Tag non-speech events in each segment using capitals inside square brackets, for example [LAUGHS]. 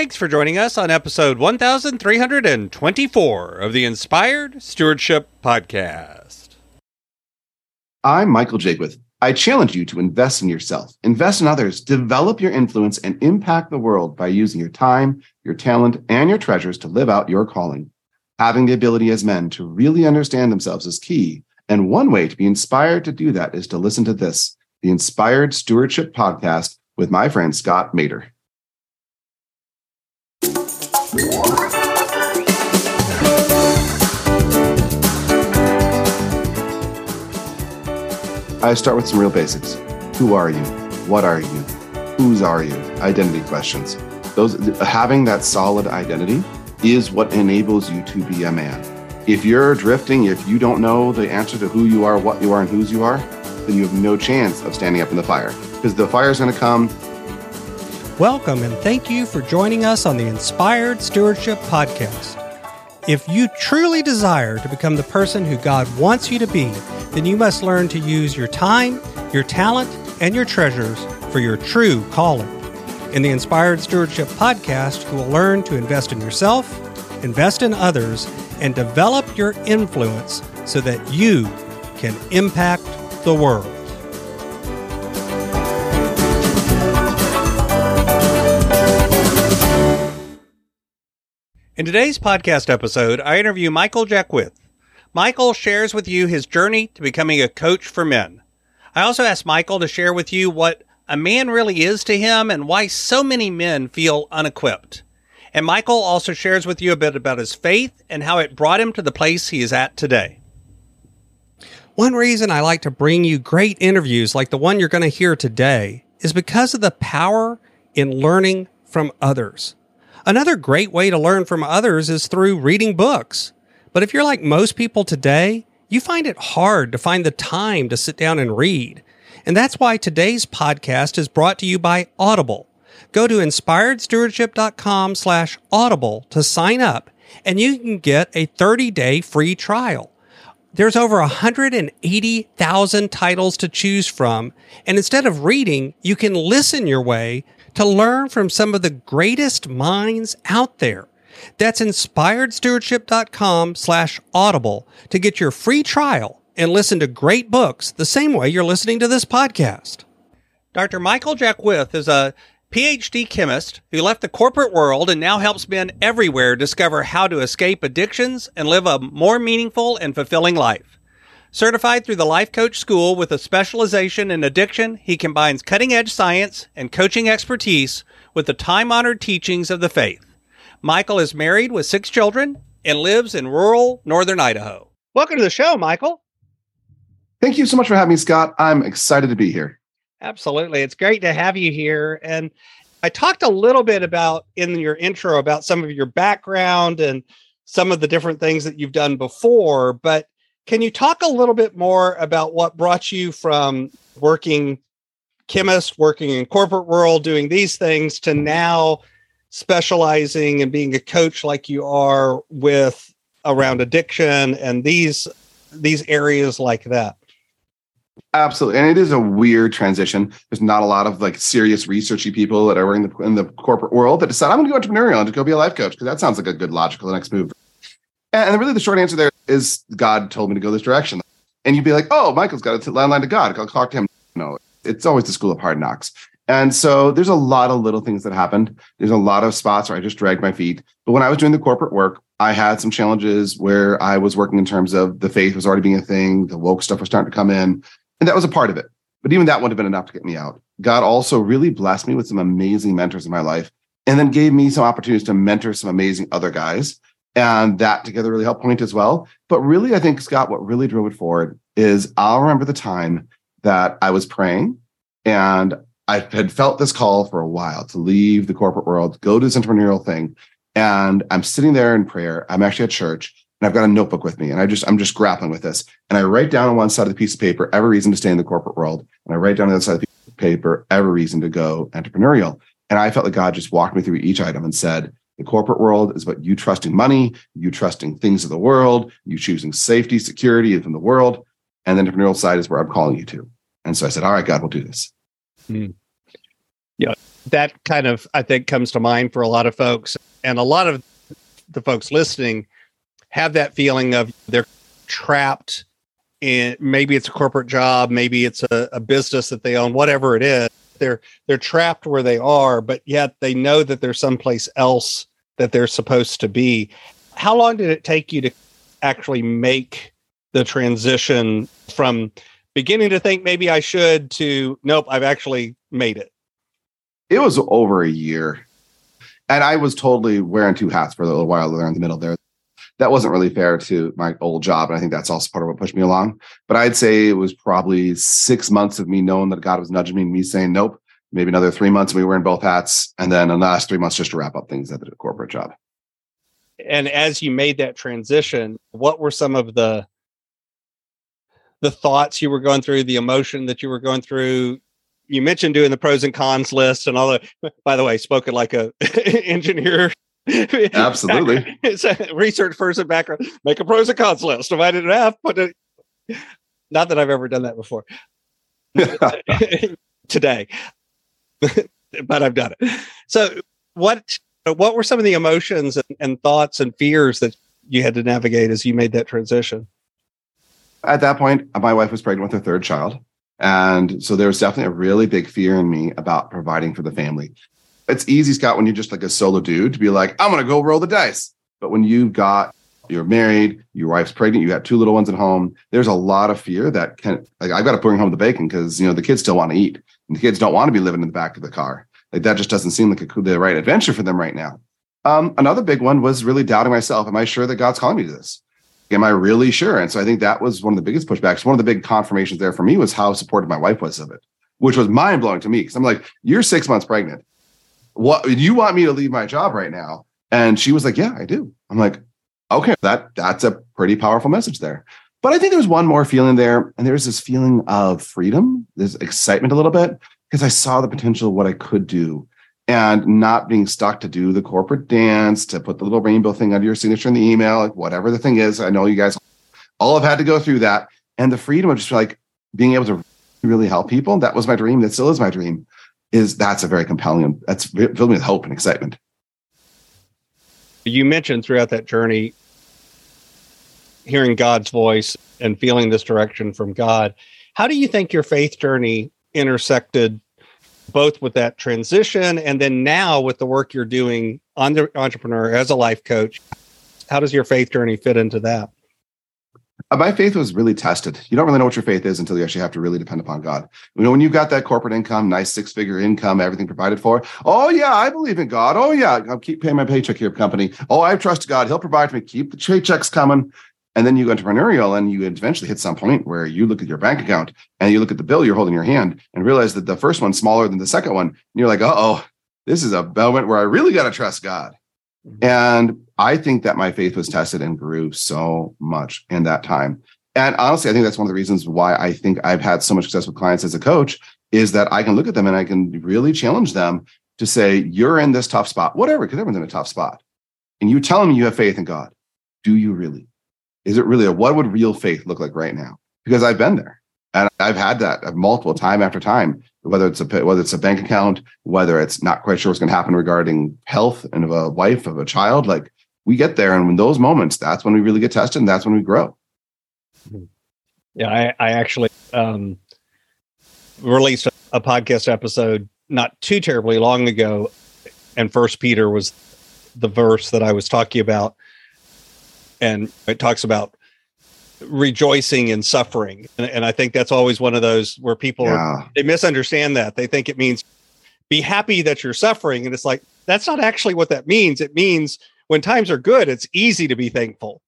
Thanks for joining us on episode 1324 of the Inspired Stewardship Podcast. I'm Michael Jaquith. I challenge you to invest in yourself, invest in others, develop your influence, and impact the world by using your time, your talent, and your treasures to live out your calling. Having the ability as men to really understand themselves is key. And one way to be inspired to do that is to listen to this, the Inspired Stewardship Podcast with my friend Scott Mader. I start with some real basics. Who are you? What are you? Whose are you? Identity questions. Those having that solid identity is what enables you to be a man. If you're drifting, if you don't know the answer to who you are, what you are, and whose you are, then you have no chance of standing up in the fire because the fire is going to come Welcome and thank you for joining us on the Inspired Stewardship Podcast. If you truly desire to become the person who God wants you to be, then you must learn to use your time, your talent, and your treasures for your true calling. In the Inspired Stewardship Podcast, you will learn to invest in yourself, invest in others, and develop your influence so that you can impact the world. In today's podcast episode, I interview Michael Jaquith. Michael shares with you his journey to becoming a coach for men. I also asked Michael to share with you what a man really is to him and why so many men feel unequipped. And Michael also shares with you a bit about his faith and how it brought him to the place he is at today. One reason I like to bring you great interviews like the one you're going to hear today is because of the power in learning from others. Another great way to learn from others is through reading books. But if you're like most people today, you find it hard to find the time to sit down and read. And that's why today's podcast is brought to you by Audible. Go to inspiredstewardship.com slash audible to sign up and you can get a 30 day free trial. There's over 180,000 titles to choose from. And instead of reading, you can listen your way to learn from some of the greatest minds out there. That's inspiredstewardship.com slash audible to get your free trial and listen to great books the same way you're listening to this podcast. Dr. Michael Jaquith is a PhD chemist who left the corporate world and now helps men everywhere discover how to escape addictions and live a more meaningful and fulfilling life. Certified through the Life Coach School with a specialization in addiction, he combines cutting edge science and coaching expertise with the time honored teachings of the faith. Michael is married with six children and lives in rural northern Idaho. Welcome to the show, Michael. Thank you so much for having me, Scott. I'm excited to be here. Absolutely. It's great to have you here. And I talked a little bit about in your intro about some of your background and some of the different things that you've done before, but can you talk a little bit more about what brought you from working chemist, working in corporate world, doing these things to now specializing and being a coach like you are with around addiction and these these areas like that? Absolutely, and it is a weird transition. There's not a lot of like serious researchy people that are in the in the corporate world that decide I'm going to go entrepreneurial and just go be a life coach because that sounds like a good logical next move. And really, the short answer there is God told me to go this direction. And you'd be like, oh, Michael's got a landline to God. I'll talk to him. No, it's always the school of hard knocks. And so there's a lot of little things that happened. There's a lot of spots where I just dragged my feet. But when I was doing the corporate work, I had some challenges where I was working in terms of the faith was already being a thing, the woke stuff was starting to come in, and that was a part of it. But even that wouldn't have been enough to get me out. God also really blessed me with some amazing mentors in my life and then gave me some opportunities to mentor some amazing other guys and that together really helped point as well. But really, I think, Scott, what really drove it forward is I'll remember the time that I was praying and I had felt this call for a while to leave the corporate world, go to this entrepreneurial thing. And I'm sitting there in prayer. I'm actually at church and I've got a notebook with me and I just, I'm just grappling with this. And I write down on one side of the piece of paper every reason to stay in the corporate world. And I write down on the other side of the paper every reason to go entrepreneurial. And I felt like God just walked me through each item and said, the corporate world is about you trusting money, you trusting things of the world, you choosing safety, security from the world. And the entrepreneurial side is where I'm calling you to. And so I said, all right, God, we'll do this. Hmm. Yeah. that kind of I think comes to mind for a lot of folks, and a lot of the folks listening have that feeling of they're trapped in maybe it's a corporate job, maybe it's a, a business that they own, whatever it is. They're they're trapped where they are, but yet they know that there's someplace else that they're supposed to be. How long did it take you to actually make the transition from beginning to think maybe I should to nope, I've actually made it? It was over a year. And I was totally wearing two hats for a little while there in the middle there. That wasn't really fair to my old job. And I think that's also part of what pushed me along. But I'd say it was probably six months of me knowing that God was nudging me and me saying, nope, maybe another three months. We were in both hats. And then the last three months just to wrap up things at the corporate job. And as you made that transition, what were some of the the thoughts you were going through, the emotion that you were going through, you mentioned doing the pros and cons list and all the by the way spoken like a [LAUGHS] engineer. Absolutely. [LAUGHS] It's a research person background make a pros and cons list. Divide it in half put it not that i've ever done that before. [LAUGHS] Today. But i've done it. So what what were some of the emotions and, and thoughts and fears that you had to navigate as you made that transition at that point my wife was pregnant with her third child and so there was definitely a really big fear in me about providing for the family. It's easy, Scott, when you're just like a solo dude to be like, I'm going to go roll the dice. But when you've got, you're married, your wife's pregnant, you got two little ones at home, there's a lot of fear that can, like, I've got to bring home the bacon because, you know, the kids still want to eat and the kids don't want to be living in the back of the car. Like that just doesn't seem like a, the right adventure for them right now. Um, another big one was really doubting myself. Am I sure that God's calling me to this? Am I really sure? And so I think that was one of the biggest pushbacks. One of the big confirmations there for me was how supportive my wife was of it, which was mind blowing to me. Cause I'm like, you're six months pregnant. What you want me to leave my job right now? And she was like, yeah, I do. I'm like, okay, that that's a pretty powerful message there. But I think there's one more feeling there. And there's this feeling of freedom, this excitement a little bit, because I saw the potential of what I could do and not being stuck to do the corporate dance, to put the little rainbow thing under your signature in the email, like whatever the thing is. I know you guys all have had to go through that. And the freedom of just like being able to really help people. That was my dream. That still is my dream. Is that's a very compelling, that's filled me with hope and excitement. You mentioned throughout that journey hearing God's voice and feeling this direction from God. How do you think your faith journey intersected both with that transition and then now with the work you're doing on the entrepreneur as a life coach how does your faith journey fit into that uh, my faith was really tested. You don't really know what your faith is until you actually have to really depend upon God. You know, when you've got that corporate income, nice six figure income, everything provided for. Oh, yeah, I believe in God. Oh, yeah, I'll keep paying my paycheck here, company. Oh, I trust God. He'll provide for me. Keep the paychecks coming. And then you go entrepreneurial and you eventually hit some point where you look at your bank account and you look at the bill you're holding in your hand and realize that the first one's smaller than the second one. And you're like, oh, this is a moment where I really got to trust God. Mm-hmm. And I think that my faith was tested and grew so much in that time. And honestly, I think that's one of the reasons why I think I've had so much success with clients as a coach is that I can look at them and I can really challenge them to say, you're in this tough spot, whatever, because everyone's in a tough spot. And you tell them you have faith in God. Do you really? Is it really a, what would real faith look like right now? Because I've been there and I've had that multiple time after time, whether it's a whether it's a bank account, whether it's not quite sure what's going to happen regarding health and of a wife of a child. Like we get there, and when those moments, that's when we really get tested, and that's when we grow. Yeah, I, I actually um, released a podcast episode not too terribly long ago, and First Peter was the verse that I was talking about and it talks about rejoicing in suffering. And, and, i think that's always one of those where people yeah. are, they misunderstand that. They think it means be happy that you're suffering. And it's like that's not actually what that means. It means when times are good it's easy to be thankful.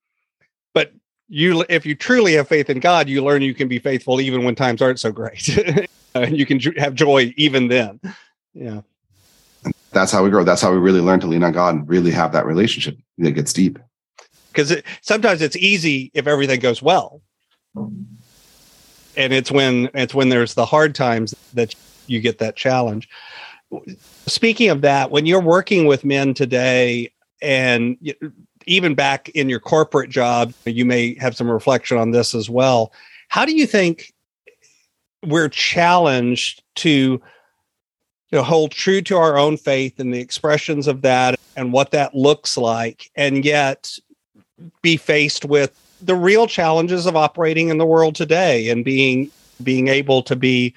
But you if you truly have faith in god you learn you can be faithful even when times aren't so great. [LAUGHS] And you can have joy even then. Yeah. That's how we grow. That's how we really learn to lean on god and really have that relationship. That gets deep because it, sometimes it's easy if everything goes well. And it's when it's when there's the hard times that you get that challenge. Speaking of that when you're working with men today and even back in your corporate job you may have some reflection on this as well. How do you think we're challenged to you know hold true to our own faith and the expressions of that and what that looks like? And yet be faced with the real challenges of operating in the world today and being being able to be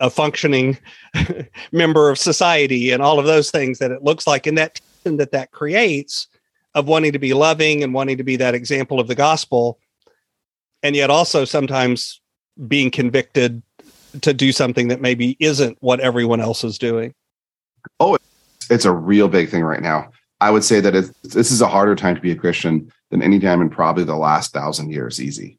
a functioning [LAUGHS] member of society and all of those things that it looks like. And that that that creates of wanting to be loving and wanting to be that example of the gospel and yet also sometimes being convicted to do something that maybe isn't what everyone else is doing. Oh it's a real big thing right now i would say that this is a harder time to be a christian than any time in probably the last thousand years easy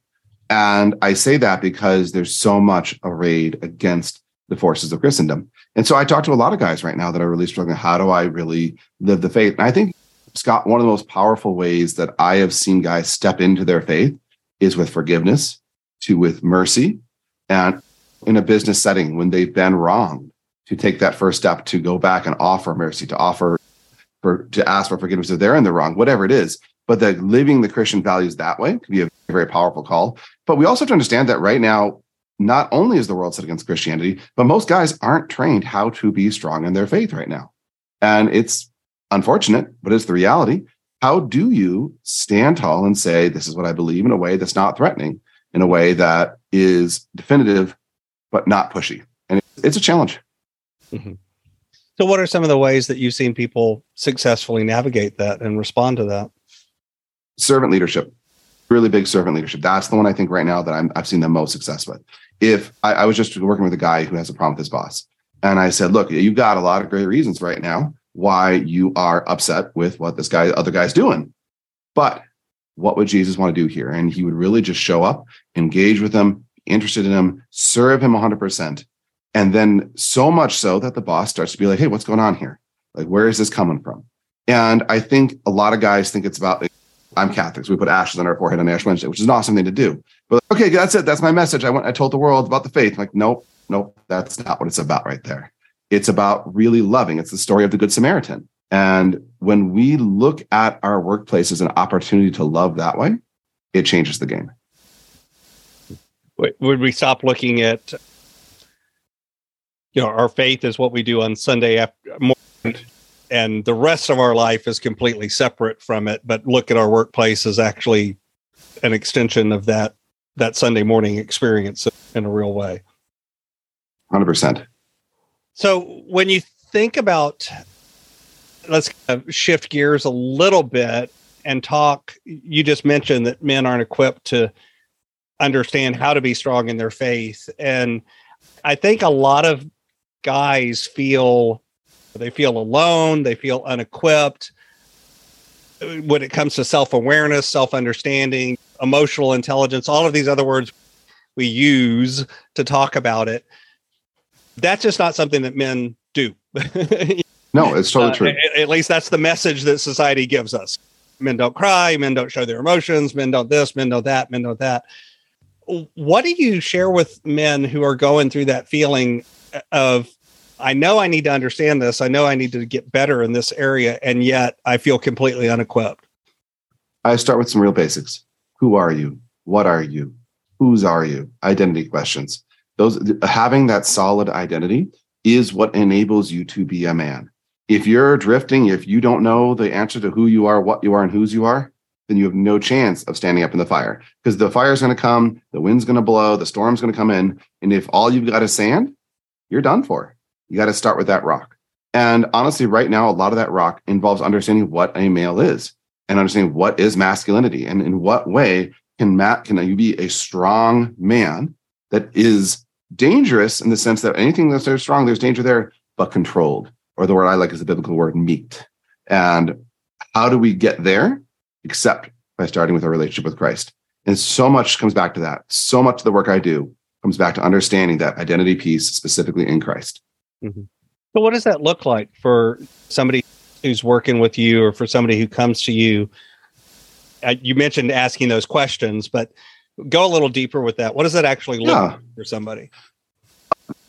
and I say that because there's so much arrayed against the forces of Christendom. And so I talk to a lot of guys right now that are really struggling. How do I really live the faith? And I think, Scott, one of the most powerful ways that I have seen guys step into their faith is with forgiveness, to with mercy, and in a business setting when they've been wronged, to take that first step to go back and offer mercy, to offer for to ask for forgiveness if they're in the wrong, whatever it is. But that living the Christian values that way can be a very powerful call. But we also have to understand that right now, not only is the world set against Christianity, but most guys aren't trained how to be strong in their faith right now. And it's unfortunate, but it's the reality. How do you stand tall and say, this is what I believe in a way that's not threatening, in a way that is definitive, but not pushy? And it's a challenge. Mm-hmm. So, what are some of the ways that you've seen people successfully navigate that and respond to that? servant leadership, really big servant leadership. That's the one I think right now that i have seen the most success with. If I, I was just working with a guy who has a problem with his boss, and I said, "Look, you've got a lot of great reasons right now why you are upset with what this guy, other guy's doing, but what would Jesus want to do here?" And he would really just show up, engage with him, interested in him, serve him 100 percent, and then so much so that the boss starts to be like, "Hey, what's going on here? Like, where is this coming from?" And I think a lot of guys think it's about I'm Catholic. So we put ashes on our forehead on Ash Wednesday, which is an awesome thing to do. But okay, that's it. That's my message. I went, I told the world about the faith. I'm like, nope, nope, that's not what it's about right there. It's about really loving. It's the story of the Good Samaritan. And when we look at our workplace as an opportunity to love that way, it changes the game. Would we stop looking at, you know, our faith is what we do on Sunday after morning and the rest of our life is completely separate from it but look at our workplace as actually an extension of that that sunday morning experience in a real way. 100% so when you think about let's shift gears a little bit and talk you just mentioned that men aren't equipped to understand how to be strong in their faith and i think a lot of guys feel they feel alone, they feel unequipped. When it comes to self awareness, self understanding, emotional intelligence, all of these other words we use to talk about it, that's just not something that men do. [LAUGHS] no, it's totally uh, true. At, at least that's the message that society gives us. Men don't cry, men don't show their emotions, men don't this, men don't that, men don't that. What do you share with men who are going through that feeling of I know I need to understand this. I know I need to get better in this area, and yet I feel completely unequipped. I start with some real basics. Who are you? What are you? Whose are you? Identity questions. Those having that solid identity is what enables you to be a man. If you're drifting, if you don't know the answer to who you are, what you are, and whose you are, then you have no chance of standing up in the fire because the fire's going to come, the wind's going to blow, the storm's going to come in. And if all you've got is sand, you're done for. You got to start with that rock. And honestly, right now, a lot of that rock involves understanding what a male is and understanding what is masculinity and in what way can Matt can you be a strong man that is dangerous in the sense that anything that's very strong, there's danger there, but controlled. Or the word I like is the biblical word meek. And how do we get there? Except by starting with a relationship with Christ. And so much comes back to that. So much of the work I do comes back to understanding that identity piece specifically in Christ. Mm-hmm. So, what does that look like for somebody who's working with you, or for somebody who comes to you? Uh, you mentioned asking those questions, but go a little deeper with that. What does that actually look yeah. like for somebody?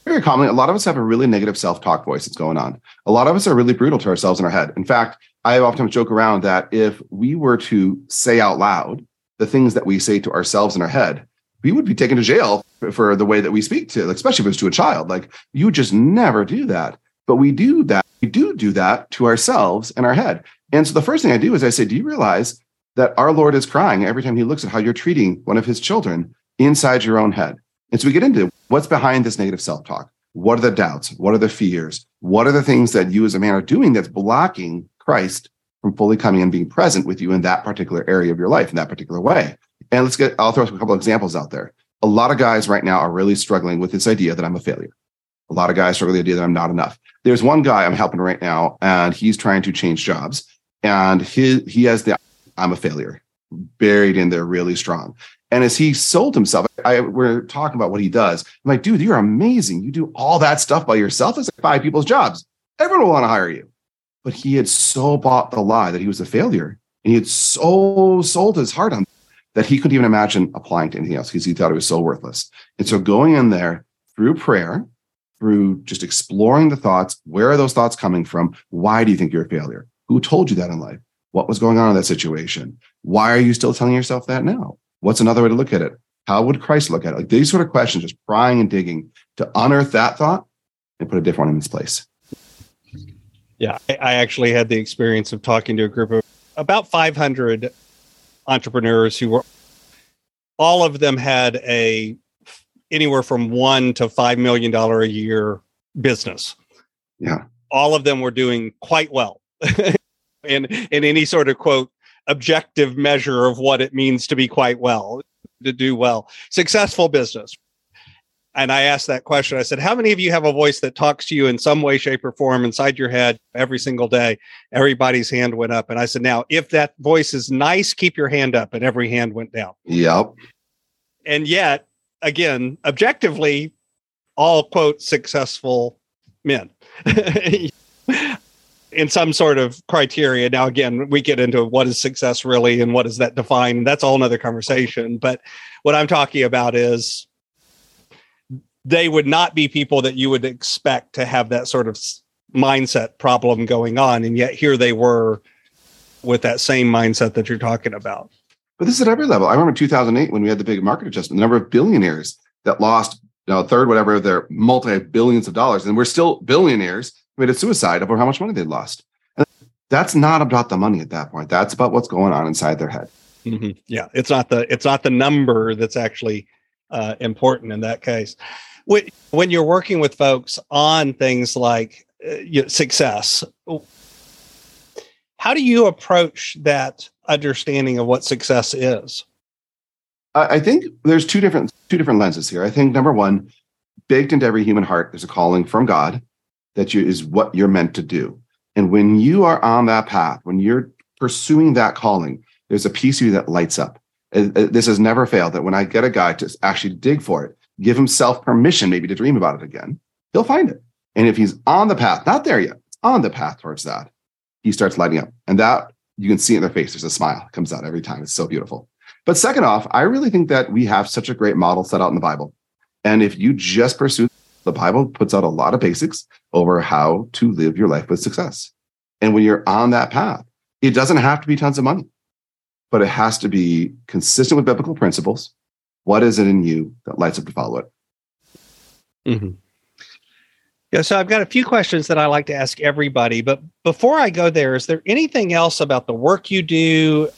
Very commonly, a lot of us have a really negative self-talk voice that's going on. A lot of us are really brutal to ourselves in our head. In fact, I often joke around that if we were to say out loud the things that we say to ourselves in our head, we would be taken to jail for the way that we speak to, especially if it's to a child. Like you just never do that. But we do that, we do do that to ourselves in our head. And so the first thing I do is I say, Do you realize that our Lord is crying every time he looks at how you're treating one of his children inside your own head? And so we get into what's behind this negative self talk. What are the doubts? What are the fears? What are the things that you as a man are doing that's blocking Christ from fully coming and being present with you in that particular area of your life in that particular way? And let's get, I'll throw a couple examples out there. A lot of guys right now are really struggling with this idea that I'm a failure. A lot of guys struggle with the idea that I'm not enough. There's one guy I'm helping right now, and he's trying to change jobs. And he, he has the I'm a failure buried in there really strong. And as he sold himself, I we're talking about what he does. I'm like, dude, you're amazing. You do all that stuff by yourself. It's like five people's jobs. Everyone will want to hire you. But he had so bought the lie that he was a failure. And he had so sold his heart on that he couldn't even imagine applying to anything else because he thought it was so worthless. And so going in there through prayer, through just exploring the thoughts, where are those thoughts coming from? Why do you think you're a failure? Who told you that in life? What was going on in that situation? Why are you still telling yourself that now? What's another way to look at it? How would Christ look at it? Like these sort of questions, just prying and digging to unearth that thought and put a different one in its place. Yeah, I actually had the experience of talking to a group of about 500 entrepreneurs who were all of them had a anywhere from one to five million dollar a year business. Yeah, all of them were doing quite well, [LAUGHS] in in any sort of quote objective measure of what it means to be quite well, to do well, successful business. And I asked that question. I said, How many of you have a voice that talks to you in some way, shape, or form inside your head every single day? Everybody's hand went up. And I said, Now, if that voice is nice, keep your hand up. And every hand went down. Yep. And yet, again, objectively, all quote successful men. [LAUGHS] in some sort of criteria. Now, again, we get into what is success really and what does that define. That's all another conversation. But what I'm talking about is they would not be people that you would expect to have that sort of mindset problem going on. And yet here they were with that same mindset that you're talking about. But this is at every level. I remember 2008 when we had the big market adjustment, the number of billionaires that lost, you know, a third, whatever, their multi billions of dollars. And we're still billionaires committed suicide over how much money they'd lost. And that's not about the money at that point. That's about what's going on inside their head. Mm-hmm. Yeah, it's not the it's not the number that's actually uh, important in that case. When you're working with folks on things like uh, success, how do you approach that understanding of what success is? I think there's two different two different lenses here. I think number one, baked into every human heart, there's a calling from God that you is what you're meant to do. And when you are on that path, when you're pursuing that calling, there's a piece of you that lights up. This has never failed. That when I get a guy to actually dig for it, give himself permission maybe to dream about it again, he'll find it. And if he's on the path, not there yet, on the path towards that, he starts lighting up. And that you can see in their face, there's a smile comes out every time. It's so beautiful. But second off, I really think that we have such a great model set out in the Bible. And if you just pursue the Bible puts out a lot of basics over how to live your life with success. And when you're on that path, it doesn't have to be tons of money, but it has to be consistent with biblical principles. What is it in you that lights up to follow it? Mm-hmm. Yeah, so I've got a few questions that I like to ask everybody, but before I go there, is there anything else about the work you do,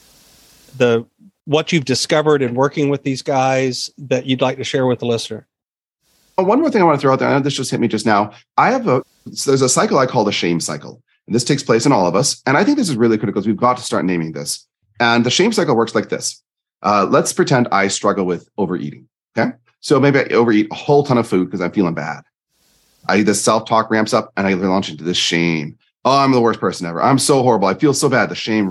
the what you've discovered in working with these guys that you'd like to share with the listener? Oh, one more thing I want to throw out there, I know this just hit me just now. I have a so there's a cycle I call the shame cycle. And this takes place in all of us. And I think this is really critical because we've got to start naming this. And the shame cycle works like this. Uh, let's pretend I struggle with overeating. Okay. So maybe I overeat a whole ton of food because I'm feeling bad. I the self-talk ramps up and I launch into this shame. Oh, I'm the worst person ever. I'm so horrible. I feel so bad. The shame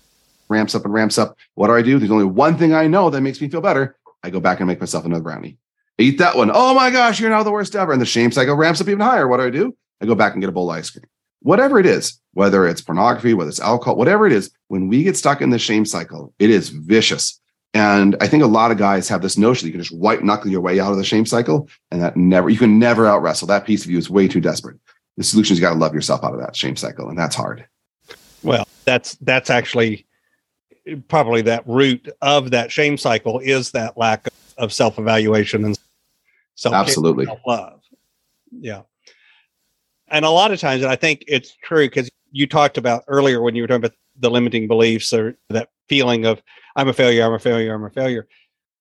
ramps up and ramps up. What do I do? There's only one thing I know that makes me feel better. I go back and make myself another brownie. I Eat that one. Oh my gosh, you're now the worst ever. And the shame cycle ramps up even higher. What do I do? I go back and get a bowl of ice cream. Whatever it is, whether it's pornography, whether it's alcohol, whatever it is, when we get stuck in the shame cycle, it is vicious. And I think a lot of guys have this notion that you can just white knuckle your way out of the shame cycle, and that never you can never out wrestle. That piece of you is way too desperate. The solution is you got to love yourself out of that shame cycle, and that's hard. Well, that's that's actually probably that root of that shame cycle is that lack of self evaluation and self absolutely love. Yeah. and a lot of times, and I think it's true because you talked about earlier when you were talking about the limiting beliefs or that feeling of I'm a failure, I'm a failure, I'm a failure.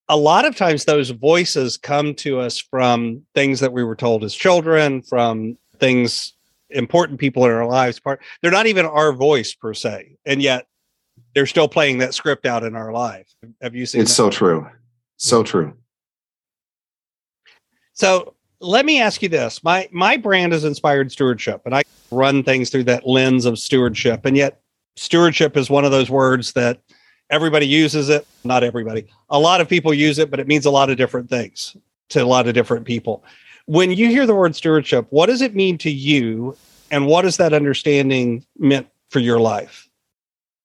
A lot of times those voices come to us from things that we were told as children, from things important people in our lives part they're not even our voice per se and yet they're still playing that script out in our life have you seen it's that? so true so true so let me ask you this my my brand is inspired stewardship and i run things through that lens of stewardship and yet stewardship is one of those words that everybody uses it not everybody. A lot of people use it but it means a lot of different things to a lot of different people. When you hear the word stewardship what does it mean to you and what is that understanding meant for your life?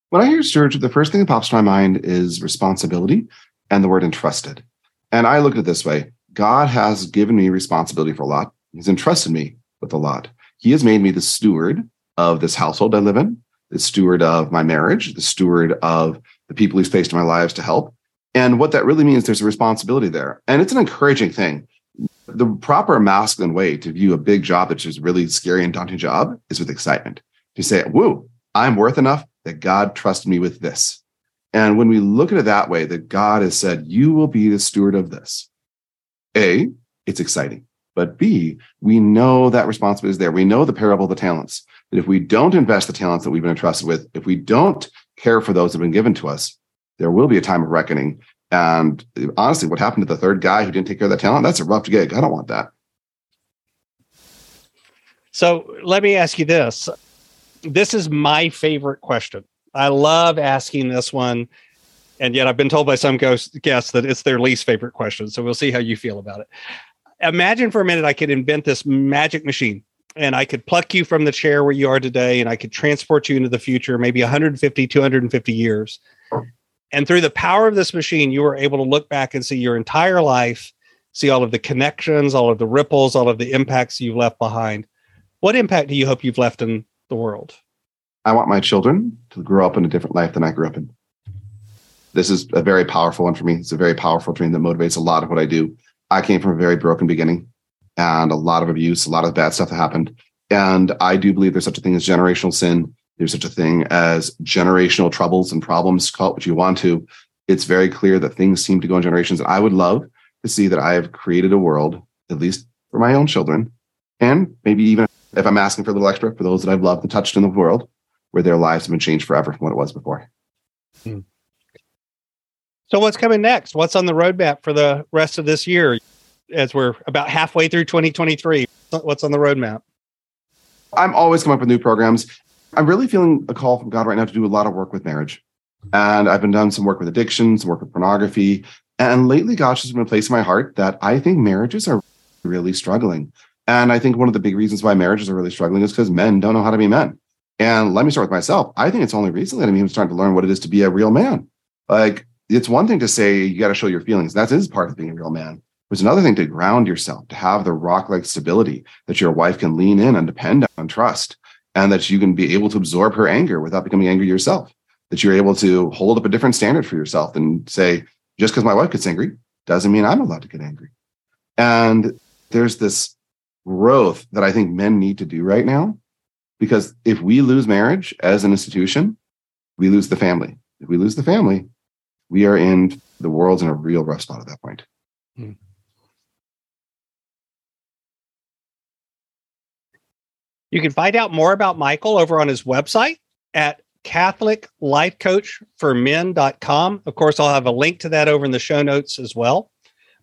When i hear stewardship the first thing that pops to my mind is responsibility and the word entrusted. And i look at it this way. God has given me responsibility for a lot. He's entrusted me with a lot. He has made me the steward of this household i live in the steward of my marriage the steward of the people he's placed in my lives to help and what that really means there's a responsibility there and it's an encouraging thing the proper masculine way to view a big job that's just really scary and daunting job is with excitement. To say, woo, I'm worth enough that God trusted me with this. And when we look at it that way, that God has said, you will be the steward of this. A, it's exciting. But B, we know that responsibility is there. We know the parable of the talents. That if we don't invest the talents that we've been entrusted with, if we don't care for those that have been given to us, there will be a time of reckoning and honestly, what happened to the third guy who didn't take care of that talent? That's a rough gig. I don't want that. So let me ask you this. This is my favorite question. I love asking this one. And yet I've been told by some guests that it's their least favorite question. So we'll see how you feel about it. Imagine for a minute I could invent this magic machine and I could pluck you from the chair where you are today and I could transport you into the future, maybe 150, 250 years. And through the power of this machine, you were able to look back and see your entire life, see all of the connections, all of the ripples, all of the impacts you've left behind. What impact do you hope you've left in the world? I want my children to grow up in a different life than I grew up in. This is a very powerful one for me. It's a very powerful dream that motivates a lot of what I do. I came from a very broken beginning and a lot of abuse, a lot of bad stuff that happened. And I do believe there's such a thing as generational sin there's such a thing as generational troubles and problems, call it what you want to. It's very clear that things seem to go in generations. And I would love to see that I have created a world, at least for my own children, and maybe even if I'm asking for a little extra for those that I've loved and touched in the world, where their lives have been changed forever from what it was before. Hmm. So, what's coming next? What's on the roadmap for the rest of this year as we're about halfway through 2023? What's on the roadmap? I'm always coming up with new programs. I'm really feeling a call from God right now to do a lot of work with marriage. And I've been done some work with addiction, some work with pornography. And lately, gosh, has been a place in my heart that I think marriages are really struggling. And I think one of the big reasons why marriages are really struggling is because men don't know how to be men. And let me start with myself. I think it's only recently that I'm even starting to learn what it is to be a real man. Like, it's one thing to say you got to show your feelings. That is part of being a real man. It's another thing to ground yourself, to have the rock like stability that your wife can lean in and depend on trust and that you can be able to absorb her anger without becoming angry yourself. That you're able to hold up a different standard for yourself and say, just because my wife gets angry doesn't mean I'm allowed to get angry. And there's this growth that I think men need to do right now. Because if we lose marriage as an institution, we lose the family. If we lose the family, we are in the world's in a real rough spot at that point. Hmm. You can find out more about Michael over on his website at CatholicLifeCoachForMen.com. Of course, I'll have a link to that over in the show notes as well.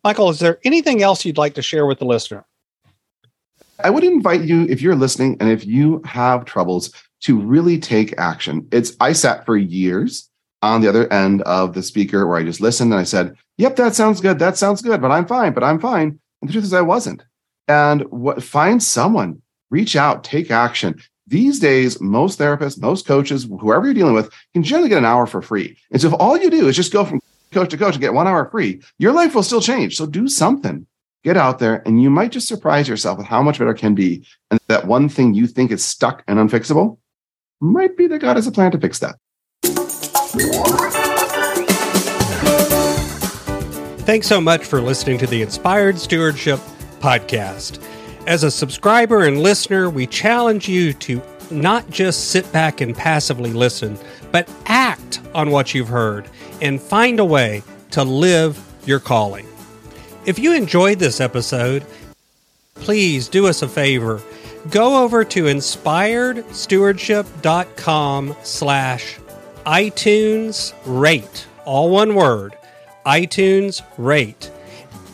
Michael, is there anything else you'd like to share with the listener? I would invite you, if you're listening and if you have troubles, to really take action. It's I sat for years on the other end of the speaker where I just listened and I said, Yep, that sounds good. That sounds good, but I'm fine, but I'm fine. And the truth is I wasn't. And what find someone reach out, take action. These days, most therapists, most coaches, whoever you're dealing with, can generally get an hour for free. And so if all you do is just go from coach to coach and get one hour free, your life will still change. So do something. Get out there, and you might just surprise yourself with how much better it can be. And that one thing you think is stuck and unfixable might be that God has a plan to fix that. Thanks so much for listening to the Inspired Stewardship Podcast. As a subscriber and listener, we challenge you to not just sit back and passively listen, but act on what you've heard and find a way to live your calling. If you enjoyed this episode, please do us a favor. Go over to inspiredstewardship.com slash iTunes rate, all one word, iTunes rate.